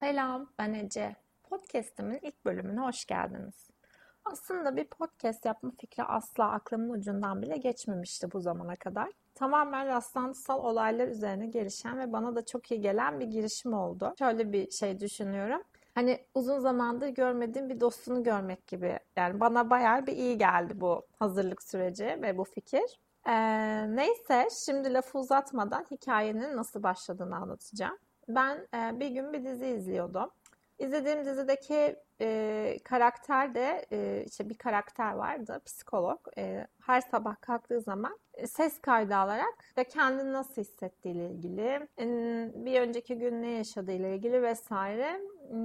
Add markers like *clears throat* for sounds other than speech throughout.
Selam, ben Ece. Podcast'imin ilk bölümüne hoş geldiniz. Aslında bir podcast yapma fikri asla aklımın ucundan bile geçmemişti bu zamana kadar. Tamamen rastlantısal olaylar üzerine gelişen ve bana da çok iyi gelen bir girişim oldu. Şöyle bir şey düşünüyorum. Hani uzun zamandır görmediğim bir dostunu görmek gibi. Yani bana bayağı bir iyi geldi bu hazırlık süreci ve bu fikir. Ee, neyse şimdi lafı uzatmadan hikayenin nasıl başladığını anlatacağım. Ben e, bir gün bir dizi izliyordum. İzlediğim dizideki e, karakter de e, işte bir karakter vardı psikolog. E, her sabah kalktığı zaman e, ses kaydı alarak ve kendini nasıl hissettiğiyle ilgili, e, bir önceki gün ne yaşadığıyla ilgili vesaire e,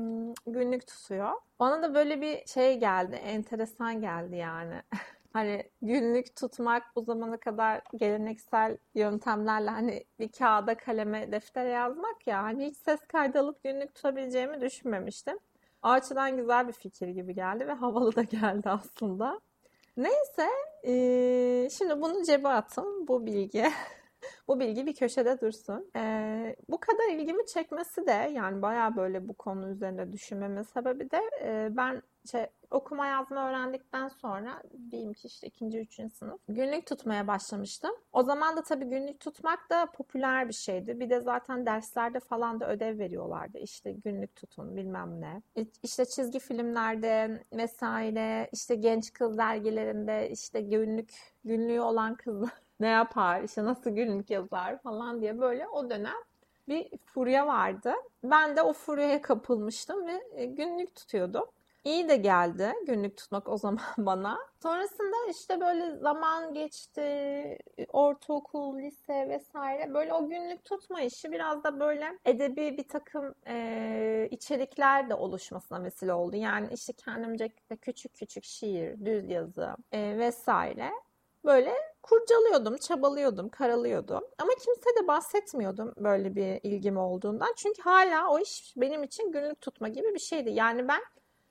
günlük tutuyor. Bana da böyle bir şey geldi, enteresan geldi yani. *laughs* Hani günlük tutmak bu zamana kadar geleneksel yöntemlerle hani bir kağıda kaleme deftere yazmak ya hani hiç ses kaydı alıp günlük tutabileceğimi düşünmemiştim. O açıdan güzel bir fikir gibi geldi ve havalı da geldi aslında. Neyse şimdi bunu cebe atın bu bilgi. *laughs* bu bilgi bir köşede dursun. Bu kadar ilgimi çekmesi de yani baya böyle bu konu üzerinde düşünmeme sebebi de e, ben şey, okuma yazma öğrendikten sonra diyeyim ki işte ikinci, üçüncü sınıf günlük tutmaya başlamıştım. O zaman da tabii günlük tutmak da popüler bir şeydi. Bir de zaten derslerde falan da ödev veriyorlardı. İşte günlük tutun bilmem ne. İşte çizgi filmlerde vesaire işte genç kız dergilerinde işte günlük günlüğü olan kızlar *laughs* ne yapar işte nasıl günlük yazar falan diye böyle o dönem bir furya vardı. Ben de o furyaya kapılmıştım ve e, günlük tutuyordum. İyi de geldi günlük tutmak o *laughs* zaman bana. Sonrasında işte böyle zaman geçti, ortaokul, lise vesaire. Böyle o günlük tutma işi biraz da böyle edebi bir takım e, içerikler de oluşmasına vesile oldu. Yani işte kendimce küçük küçük şiir, düz yazı e, vesaire. Böyle kurcalıyordum, çabalıyordum, karalıyordum. Ama kimse de bahsetmiyordum böyle bir ilgim olduğundan. Çünkü hala o iş benim için günlük tutma gibi bir şeydi. Yani ben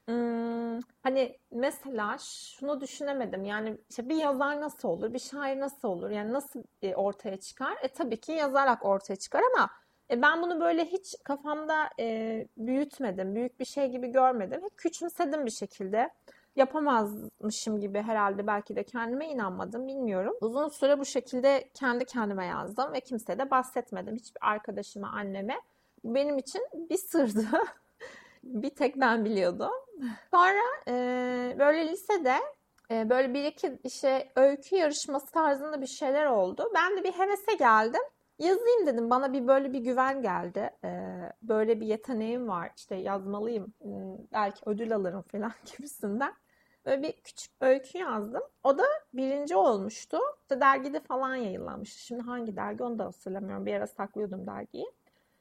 Hmm, hani mesela şunu düşünemedim. Yani işte bir yazar nasıl olur, bir şair nasıl olur? Yani nasıl e, ortaya çıkar? E tabii ki yazarak ortaya çıkar ama e, ben bunu böyle hiç kafamda e, büyütmedim, büyük bir şey gibi görmedim. Hep küçümsedim bir şekilde. Yapamazmışım gibi herhalde belki de kendime inanmadım bilmiyorum. Uzun süre bu şekilde kendi kendime yazdım ve kimseye de bahsetmedim. Hiçbir arkadaşıma, anneme. Benim için bir sırdı. *laughs* bir tek ben biliyordum. Sonra e, böyle lisede e, böyle bir iki işte öykü yarışması tarzında bir şeyler oldu. Ben de bir hevese geldim. Yazayım dedim. Bana bir böyle bir güven geldi. Ee, böyle bir yeteneğim var. İşte yazmalıyım. Hmm, belki ödül alırım falan *laughs* gibisinden. Böyle bir küçük öykü yazdım. O da birinci olmuştu. İşte dergide falan yayınlanmıştı. Şimdi hangi dergi onu da hatırlamıyorum. Bir ara saklıyordum dergiyi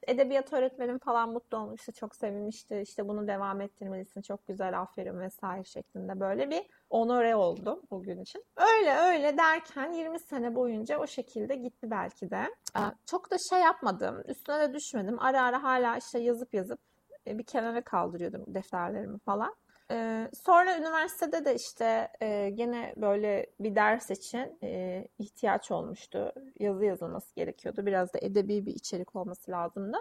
edebiyat öğretmenim falan mutlu olmuştu. Çok sevinmişti. İşte bunu devam ettirmelisin. Çok güzel aferin vesaire şeklinde böyle bir onore oldu bugün için. Öyle öyle derken 20 sene boyunca o şekilde gitti belki de. Çok da şey yapmadım. Üstüne de düşmedim. Ara ara hala işte yazıp yazıp e, bir kenara kaldırıyordum defterlerimi falan. Ee, sonra üniversitede de işte e, gene böyle bir ders için e, ihtiyaç olmuştu. Yazı yazılması gerekiyordu. Biraz da edebi bir içerik olması lazımdı.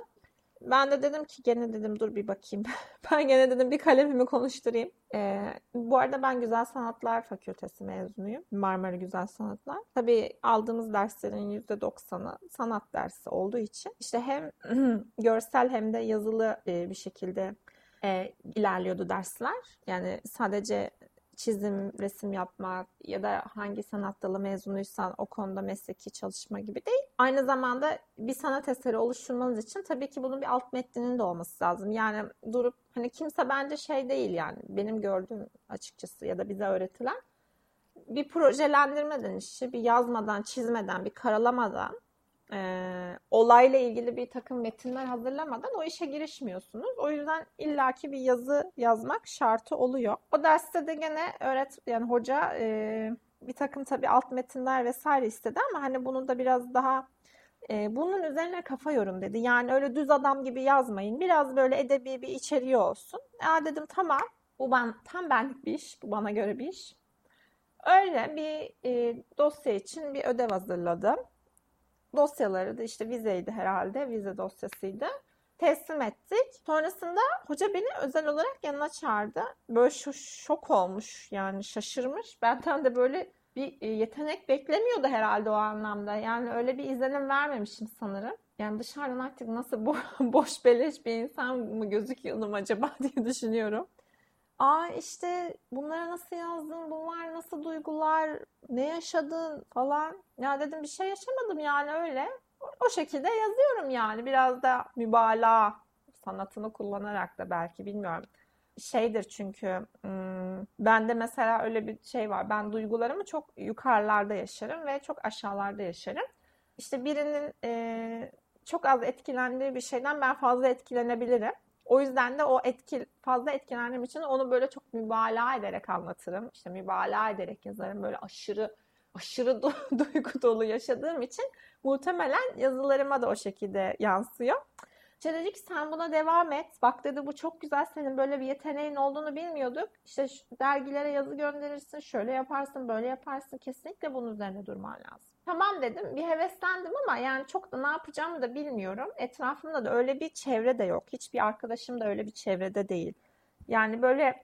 Ben de dedim ki gene dedim dur bir bakayım. *laughs* ben gene dedim bir kalemimi konuşturayım. Ee, bu arada ben Güzel Sanatlar Fakültesi mezunuyum. Marmara Güzel Sanatlar. Tabii aldığımız derslerin %90'ı sanat dersi olduğu için işte hem *clears throat* görsel hem de yazılı e, bir şekilde e, ilerliyordu dersler. Yani sadece çizim, resim yapmak ya da hangi sanat dalı mezunuysan o konuda mesleki çalışma gibi değil. Aynı zamanda bir sanat eseri oluşturmanız için tabii ki bunun bir alt metninin de olması lazım. Yani durup hani kimse bence şey değil yani benim gördüğüm açıkçası ya da bize öğretilen bir projelendirmeden işi bir yazmadan, çizmeden, bir karalamadan e, olayla ilgili bir takım metinler hazırlamadan o işe girişmiyorsunuz. O yüzden illaki bir yazı yazmak şartı oluyor. O derste de gene öğret yani hoca e, bir takım tabii alt metinler vesaire istedi ama hani bunu da biraz daha e, bunun üzerine kafa yorum dedi. Yani öyle düz adam gibi yazmayın. Biraz böyle edebi bir içeriği olsun. Ya dedim tamam bu ben tam benlik bir iş. Bu bana göre bir iş. Öyle bir e, dosya için bir ödev hazırladım dosyaları da işte vizeydi herhalde. Vize dosyasıydı. teslim ettik. Sonrasında hoca beni özel olarak yanına çağırdı. Böyle şok olmuş yani şaşırmış. Benden de böyle bir e, yetenek beklemiyordu herhalde o anlamda. Yani öyle bir izlenim vermemişim sanırım. Yani dışarıdan artık nasıl bo *laughs* boş beleş bir insan mı gözüküyordum acaba *laughs* diye düşünüyorum. Aa işte bunları nasıl yazdın, bunlar nasıl duygular, ne yaşadın falan. Ya dedim bir şey yaşamadım yani öyle. O şekilde yazıyorum yani. Biraz da mübalağa sanatını kullanarak da belki bilmiyorum. Şeydir çünkü hmm, bende mesela öyle bir şey var. Ben duygularımı çok yukarılarda yaşarım ve çok aşağılarda yaşarım. İşte birinin çok az etkilendiği bir şeyden ben fazla etkilenebilirim. O yüzden de o etki, fazla etkilendiğim için onu böyle çok mübalağa ederek anlatırım. İşte mübalağa ederek yazarım. Böyle aşırı aşırı *laughs* duygu dolu yaşadığım için muhtemelen yazılarıma da o şekilde yansıyor. İşte dedi ki sen buna devam et. Bak dedi bu çok güzel senin böyle bir yeteneğin olduğunu bilmiyorduk. İşte dergilere yazı gönderirsin, şöyle yaparsın, böyle yaparsın. Kesinlikle bunun üzerine durman lazım. Tamam dedim. Bir heveslendim ama yani çok da ne yapacağımı da bilmiyorum. Etrafımda da öyle bir çevre de yok. Hiçbir arkadaşım da öyle bir çevrede değil. Yani böyle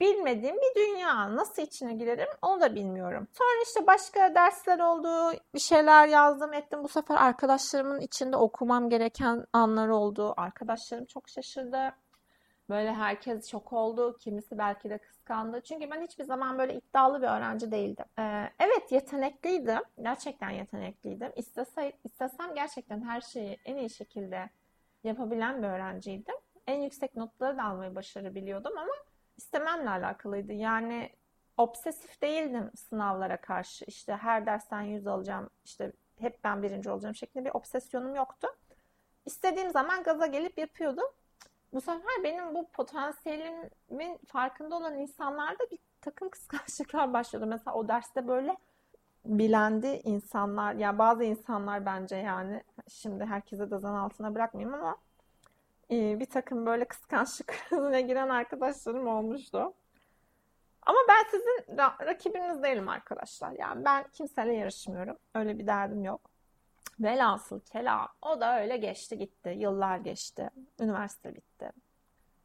bilmediğim bir dünya. Nasıl içine girerim onu da bilmiyorum. Sonra işte başka dersler oldu. Bir şeyler yazdım ettim. Bu sefer arkadaşlarımın içinde okumam gereken anlar oldu. Arkadaşlarım çok şaşırdı. Böyle herkes şok oldu. Kimisi belki de kıskandı. Çünkü ben hiçbir zaman böyle iddialı bir öğrenci değildim. Ee, evet yetenekliydim. Gerçekten yetenekliydim. İstese, istesem gerçekten her şeyi en iyi şekilde yapabilen bir öğrenciydim. En yüksek notları da almayı başarabiliyordum ama istememle alakalıydı. Yani obsesif değildim sınavlara karşı. İşte her dersten yüz alacağım, işte hep ben birinci olacağım şeklinde bir obsesyonum yoktu. İstediğim zaman gaza gelip yapıyordum. Bu sefer benim bu potansiyelimin farkında olan insanlarda bir takım *laughs* kıskançlıklar başladı. Mesela o derste böyle bilendi insanlar, ya yani bazı insanlar bence yani şimdi herkese de zan altına bırakmayayım ama e, bir takım böyle kıskançlık *laughs* krizine giren arkadaşlarım olmuştu. Ama ben sizin rakibiniz değilim arkadaşlar. Yani ben kimseyle yarışmıyorum. Öyle bir derdim yok. Velhasıl kelam o da öyle geçti gitti. Yıllar geçti. Üniversite bitti.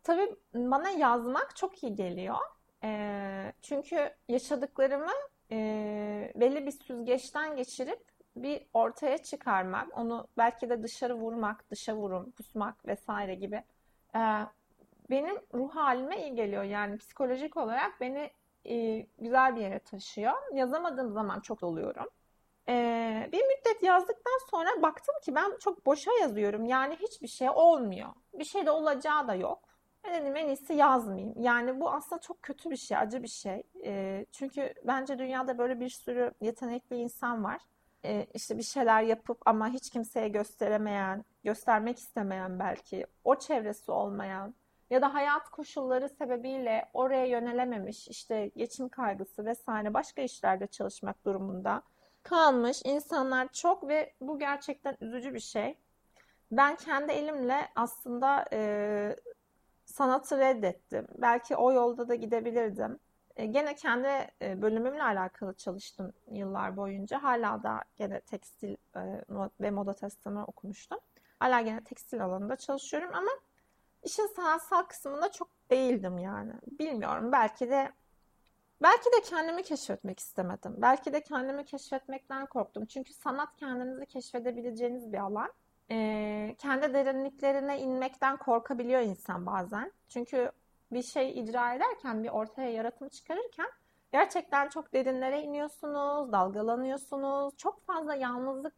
Tabii bana yazmak çok iyi geliyor. E, çünkü yaşadıklarımı e, belli bir süzgeçten geçirip bir ortaya çıkarmak, onu belki de dışarı vurmak, dışa vurum, pusmak vesaire gibi e, benim ruh halime iyi geliyor. Yani psikolojik olarak beni e, güzel bir yere taşıyor. Yazamadığım zaman çok oluyorum. E, bir müddet yazdıktan sonra baktım ki ben çok boşa yazıyorum. Yani hiçbir şey olmuyor. Bir şey de olacağı da yok. Ben dedim en iyisi yazmayayım. Yani bu aslında çok kötü bir şey, acı bir şey. E, çünkü bence dünyada böyle bir sürü yetenekli insan var e, işte bir şeyler yapıp ama hiç kimseye gösteremeyen, göstermek istemeyen belki, o çevresi olmayan ya da hayat koşulları sebebiyle oraya yönelememiş, işte geçim kaygısı vesaire başka işlerde çalışmak durumunda kalmış insanlar çok ve bu gerçekten üzücü bir şey. Ben kendi elimle aslında e, sanatı reddettim. Belki o yolda da gidebilirdim. E, gene kendi e, bölümümle alakalı çalıştım yıllar boyunca. Hala da gene tekstil e, ve moda tasarımı okumuştum. Hala gene tekstil alanında çalışıyorum ama işin sanatsal kısmında çok değildim yani. Bilmiyorum belki de belki de kendimi keşfetmek istemedim. Belki de kendimi keşfetmekten korktum. Çünkü sanat kendinizi keşfedebileceğiniz bir alan. Ee, kendi derinliklerine inmekten korkabiliyor insan bazen. Çünkü bir şey icra ederken, bir ortaya yaratım çıkarırken gerçekten çok derinlere iniyorsunuz, dalgalanıyorsunuz. Çok fazla yalnızlık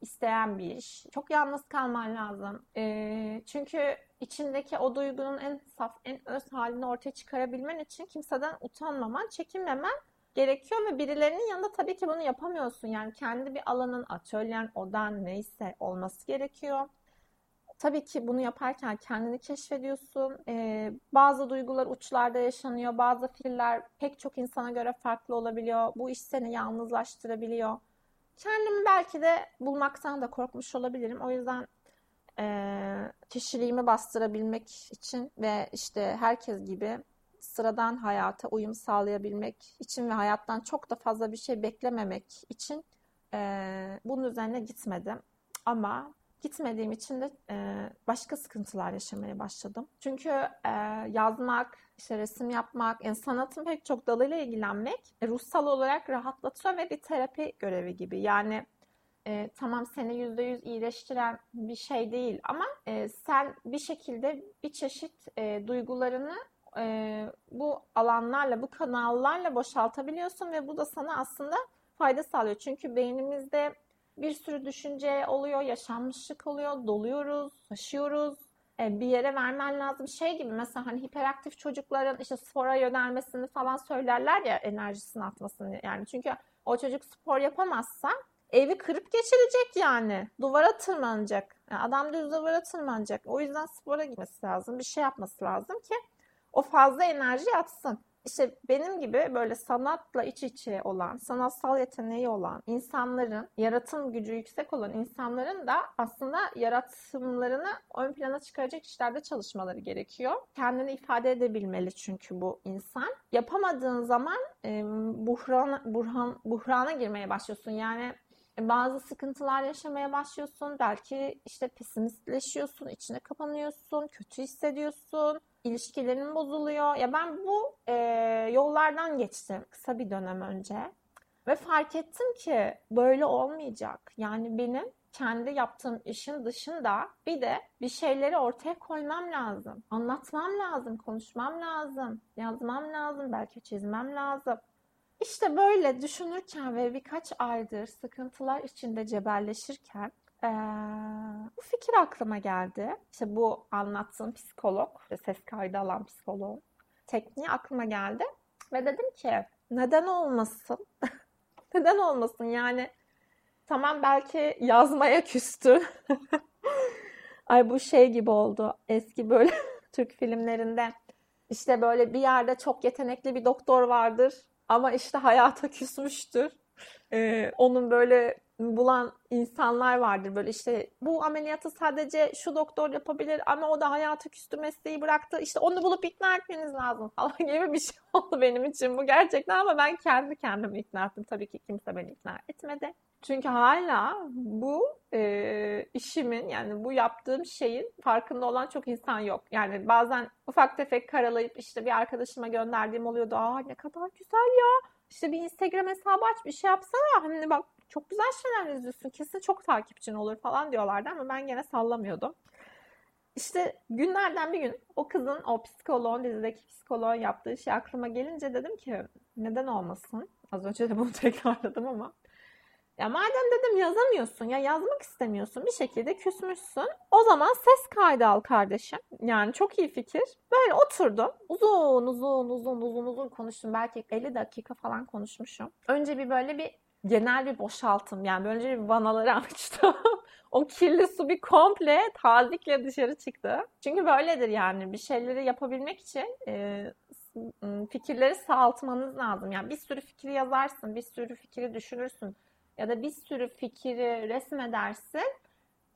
isteyen bir iş. Çok yalnız kalman lazım. E, çünkü içindeki o duygunun en saf, en öz halini ortaya çıkarabilmen için kimseden utanmaman, çekinmemen gerekiyor ve birilerinin yanında tabii ki bunu yapamıyorsun. Yani kendi bir alanın, atölyen, odan neyse olması gerekiyor. Tabii ki bunu yaparken kendini keşfediyorsun. Ee, bazı duygular uçlarda yaşanıyor. Bazı fikirler pek çok insana göre farklı olabiliyor. Bu iş seni yalnızlaştırabiliyor. Kendimi belki de bulmaktan da korkmuş olabilirim. O yüzden e, kişiliğimi bastırabilmek için ve işte herkes gibi sıradan hayata uyum sağlayabilmek için ve hayattan çok da fazla bir şey beklememek için e, bunun üzerine gitmedim. Ama gitmediğim için de e, başka sıkıntılar yaşamaya başladım. Çünkü e, yazmak, işte resim yapmak, yani sanatın pek çok dalıyla ilgilenmek e, ruhsal olarak rahatlatıyor ve bir terapi görevi gibi. Yani e, tamam seni yüzde yüz iyileştiren bir şey değil ama e, sen bir şekilde bir çeşit e, duygularını e, bu alanlarla, bu kanallarla boşaltabiliyorsun ve bu da sana aslında fayda sağlıyor. Çünkü beynimizde bir sürü düşünce oluyor, yaşanmışlık oluyor, doluyoruz, taşıyoruz. E, bir yere vermen lazım. Şey gibi mesela hani hiperaktif çocukların işte spora yönelmesini falan söylerler ya enerjisini atmasını yani. Çünkü o çocuk spor yapamazsa evi kırıp geçirecek yani. Duvara tırmanacak. Yani adam düz duvara tırmanacak. O yüzden spora gitmesi lazım. Bir şey yapması lazım ki o fazla enerji atsın. İşte benim gibi böyle sanatla iç içe olan, sanatsal yeteneği olan insanların, yaratım gücü yüksek olan insanların da aslında yaratımlarını ön plana çıkaracak işlerde çalışmaları gerekiyor. Kendini ifade edebilmeli çünkü bu insan. Yapamadığın zaman e, buhran, burhan, buhrana girmeye başlıyorsun. Yani bazı sıkıntılar yaşamaya başlıyorsun. Belki işte pesimistleşiyorsun, içine kapanıyorsun, kötü hissediyorsun ilişkilerin bozuluyor. Ya ben bu e, yollardan geçtim kısa bir dönem önce. Ve fark ettim ki böyle olmayacak. Yani benim kendi yaptığım işin dışında bir de bir şeyleri ortaya koymam lazım. Anlatmam lazım, konuşmam lazım, yazmam lazım, belki çizmem lazım. İşte böyle düşünürken ve birkaç aydır sıkıntılar içinde cebelleşirken ee, bu fikir aklıma geldi. İşte bu anlattığım psikolog, ses kaydı alan psikolog tekniği aklıma geldi. Ve dedim ki neden olmasın? *laughs* neden olmasın yani tamam belki yazmaya küstü. *laughs* Ay bu şey gibi oldu. Eski böyle *laughs* Türk filmlerinde işte böyle bir yerde çok yetenekli bir doktor vardır ama işte hayata küsmüştür. Ee, onun böyle bulan insanlar vardır. Böyle işte bu ameliyatı sadece şu doktor yapabilir ama o da hayatı küstü mesleği bıraktı. İşte onu bulup ikna etmeniz lazım falan *laughs* gibi bir şey oldu benim için bu gerçekten. Ama ben kendi kendimi ikna ettim. Tabii ki kimse beni ikna etmedi. Çünkü hala bu e, işimin yani bu yaptığım şeyin farkında olan çok insan yok. Yani bazen ufak tefek karalayıp işte bir arkadaşıma gönderdiğim oluyordu. Aa ne kadar güzel ya. İşte bir Instagram hesabı aç bir şey yapsana. Hani bak çok güzel şeyler izliyorsun. Kesin çok takipçin olur falan diyorlardı ama ben gene sallamıyordum. İşte günlerden bir gün o kızın o psikoloğun dizideki psikoloğun yaptığı şey aklıma gelince dedim ki neden olmasın? Az önce de bunu *laughs* tekrarladım ama. Ya madem dedim yazamıyorsun ya yazmak istemiyorsun bir şekilde küsmüşsün. O zaman ses kaydı al kardeşim. Yani çok iyi fikir. Böyle oturdum. Uzun uzun uzun uzun uzun konuştum. Belki 50 dakika falan konuşmuşum. Önce bir böyle bir genel bir boşaltım. Yani böylece bir vanaları *laughs* açtım. o kirli su bir komple tazikle dışarı çıktı. Çünkü böyledir yani bir şeyleri yapabilmek için e, fikirleri sağaltmanız lazım. Yani bir sürü fikri yazarsın, bir sürü fikri düşünürsün ya da bir sürü fikri resmedersin.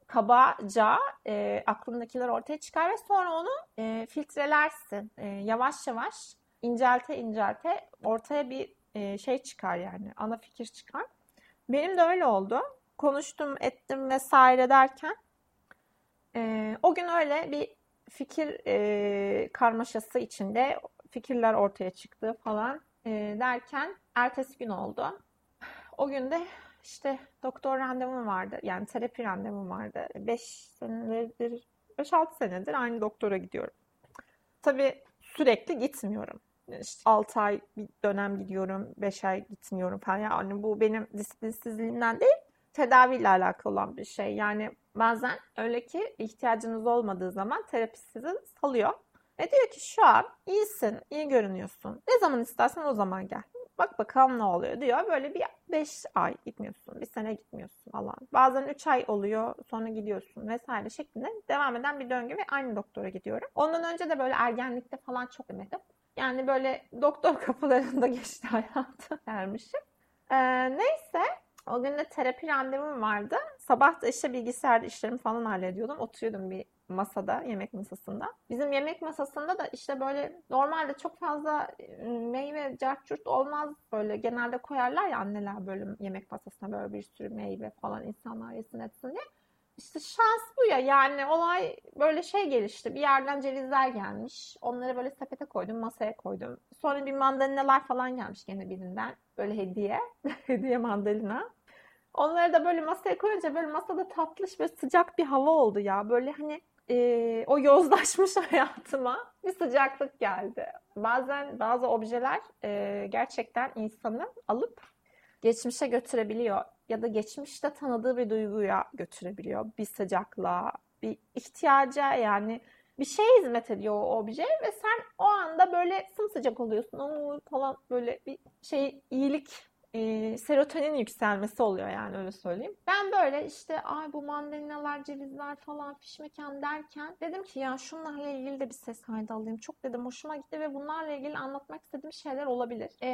Kabaca e, aklındakiler ortaya çıkar ve sonra onu e, filtrelersin. E, yavaş yavaş incelte incelte ortaya bir e, şey çıkar yani ana fikir çıkar. Benim de öyle oldu. Konuştum ettim vesaire derken e, o gün öyle bir fikir e, karmaşası içinde fikirler ortaya çıktı falan e, derken ertesi gün oldu. O gün de işte doktor randevum vardı. Yani terapi randevum vardı. 5 senedir, 5-6 senedir aynı doktora gidiyorum. Tabii sürekli gitmiyorum işte 6 ay bir dönem gidiyorum, 5 ay gitmiyorum falan. Yani bu benim disiplinsizliğimden değil, tedaviyle alakalı olan bir şey. Yani bazen öyle ki ihtiyacınız olmadığı zaman terapist sizi salıyor. Ve diyor ki şu an iyisin, iyi görünüyorsun. Ne zaman istersen o zaman gel. Bak bakalım ne oluyor diyor. Böyle bir 5 ay gitmiyorsun, bir sene gitmiyorsun falan. Bazen 3 ay oluyor, sonra gidiyorsun vesaire şeklinde devam eden bir döngü ve aynı doktora gidiyorum. Ondan önce de böyle ergenlikte falan çok demedim. Yani böyle doktor *laughs* kapılarında geçti hayatı *laughs* dermişim. Ee, neyse o gün de terapi randevum vardı. Sabah da işte bilgisayarda işlerimi falan hallediyordum. Oturuyordum bir masada, yemek masasında. Bizim yemek masasında da işte böyle normalde çok fazla ıı, meyve, carçurt olmaz böyle. Genelde koyarlar ya anneler böyle yemek masasına böyle bir sürü meyve falan insanlar yesin etsin diye. işte şans bu ya yani olay böyle şey gelişti. Bir yerden cevizler gelmiş. Onları böyle sepete koydum, masaya koydum. Sonra bir mandalinalar falan gelmiş gene birinden. Böyle hediye. *laughs* hediye mandalina. Onları da böyle masaya koyunca böyle masada tatlış ve sıcak bir hava oldu ya. Böyle hani e, o yozlaşmış *laughs* hayatıma bir sıcaklık geldi. Bazen bazı objeler e, gerçekten insanı alıp geçmişe götürebiliyor ya da geçmişte tanıdığı bir duyguya götürebiliyor. Bir sıcaklığa, bir ihtiyaca yani bir şeye hizmet ediyor o obje ve sen o anda böyle sımsıcak oluyorsun. Oo, falan böyle bir şey iyilik e, serotonin yükselmesi oluyor yani öyle söyleyeyim. Ben böyle işte ay bu mandalinalar, cevizler falan fiş mekan derken dedim ki ya şunlarla ilgili de bir ses kaydı alayım. Çok dedim hoşuma gitti ve bunlarla ilgili anlatmak istediğim şeyler olabilir. E,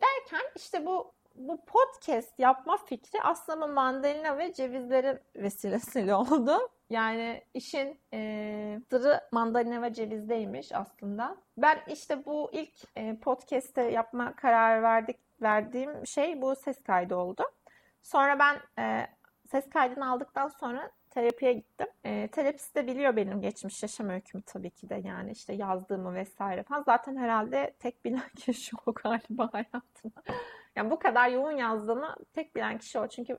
derken işte bu bu podcast yapma fikri aslında mandalina ve cevizlerin vesilesiyle *laughs* oldu. Yani işin e, sırrı mandalina ve cevizdeymiş aslında. Ben işte bu ilk e, podcast'te yapma kararı verdik verdiğim şey bu ses kaydı oldu. Sonra ben e, ses kaydını aldıktan sonra terapiye gittim. E, terapist de biliyor benim geçmiş yaşam öykümü tabii ki de yani işte yazdığımı vesaire falan. Zaten herhalde tek bilen *laughs* kişi o galiba hayatımda. yani bu kadar yoğun yazdığını tek bilen kişi o. Çünkü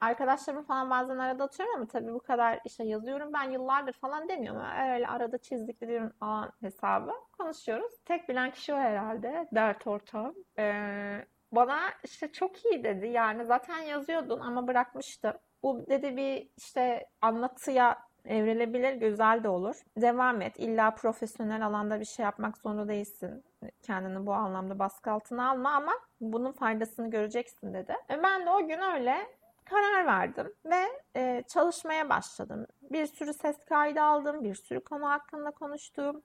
arkadaşlarım falan bazen arada atıyorum ama tabii bu kadar işte yazıyorum ben yıllardır falan demiyorum. Öyle arada çizdiklerim an hesabı konuşuyoruz. Tek bilen kişi o herhalde. Dert ortağım. Ee, bana işte çok iyi dedi. Yani zaten yazıyordun ama bırakmıştım. Bu dedi bir işte anlatıya evrilebilir, güzel de olur. Devam et. İlla profesyonel alanda bir şey yapmak zorunda değilsin. Kendini bu anlamda baskı altına alma ama bunun faydasını göreceksin dedi. E ben de o gün öyle karar verdim ve e, çalışmaya başladım. Bir sürü ses kaydı aldım, bir sürü konu hakkında konuştum.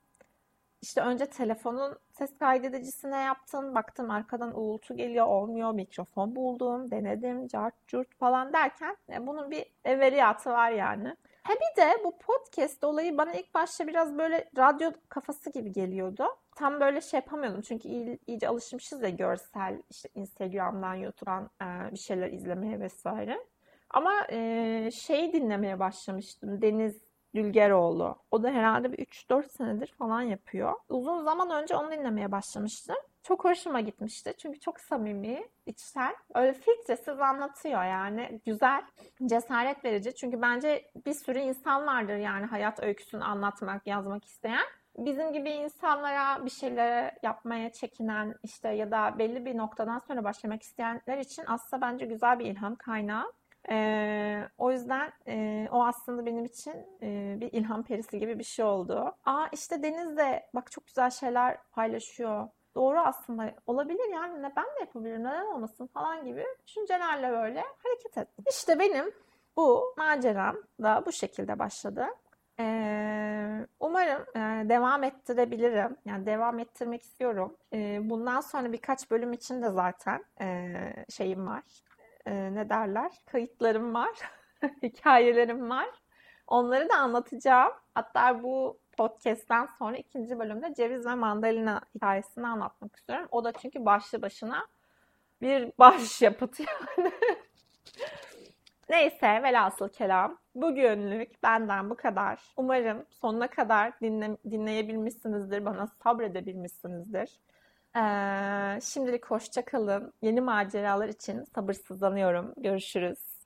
İşte önce telefonun ses kaydedicisine yaptım. Baktım arkadan uğultu geliyor, olmuyor. Mikrofon buldum, denedim, cart curt falan derken e, bunun bir everiyatı var yani. Ha bir de bu podcast olayı bana ilk başta biraz böyle radyo kafası gibi geliyordu. Tam böyle şey yapamıyordum çünkü iyi, iyice alışmışız ya görsel işte Instagram'dan, YouTube'dan e, bir şeyler izlemeye vesaire. Ama e, şeyi dinlemeye başlamıştım. Deniz Dülgeroğlu. O da herhalde bir 3-4 senedir falan yapıyor. Uzun zaman önce onu dinlemeye başlamıştım. Çok hoşuma gitmişti. Çünkü çok samimi, içsel. Öyle filtresiz anlatıyor yani. Güzel, cesaret verici. Çünkü bence bir sürü insan vardır yani hayat öyküsünü anlatmak, yazmak isteyen. Bizim gibi insanlara bir şeyler yapmaya çekinen işte ya da belli bir noktadan sonra başlamak isteyenler için aslında bence güzel bir ilham kaynağı. Ee, o yüzden e, o aslında benim için e, bir ilham perisi gibi bir şey oldu. Aa işte Deniz de bak çok güzel şeyler paylaşıyor. Doğru aslında olabilir yani ne ben de yapabilirim neden olmasın falan gibi düşüncelerle böyle hareket ettim. İşte benim bu maceram da bu şekilde başladı. Umarım devam ettirebilirim. Yani devam ettirmek istiyorum. Bundan sonra birkaç bölüm için de zaten şeyim var ne derler kayıtlarım var, *laughs* hikayelerim var. Onları da anlatacağım. Hatta bu podcast'ten sonra ikinci bölümde ceviz ve mandalina hikayesini anlatmak istiyorum. O da çünkü başlı başına bir *laughs* baş yapıt yani. Neyse velhasıl kelam. Bugünlük benden bu kadar. Umarım sonuna kadar dinle, dinleyebilmişsinizdir. Bana sabredebilmişsinizdir. Ee, şimdilik hoşça kalın. Yeni maceralar için sabırsızlanıyorum. Görüşürüz.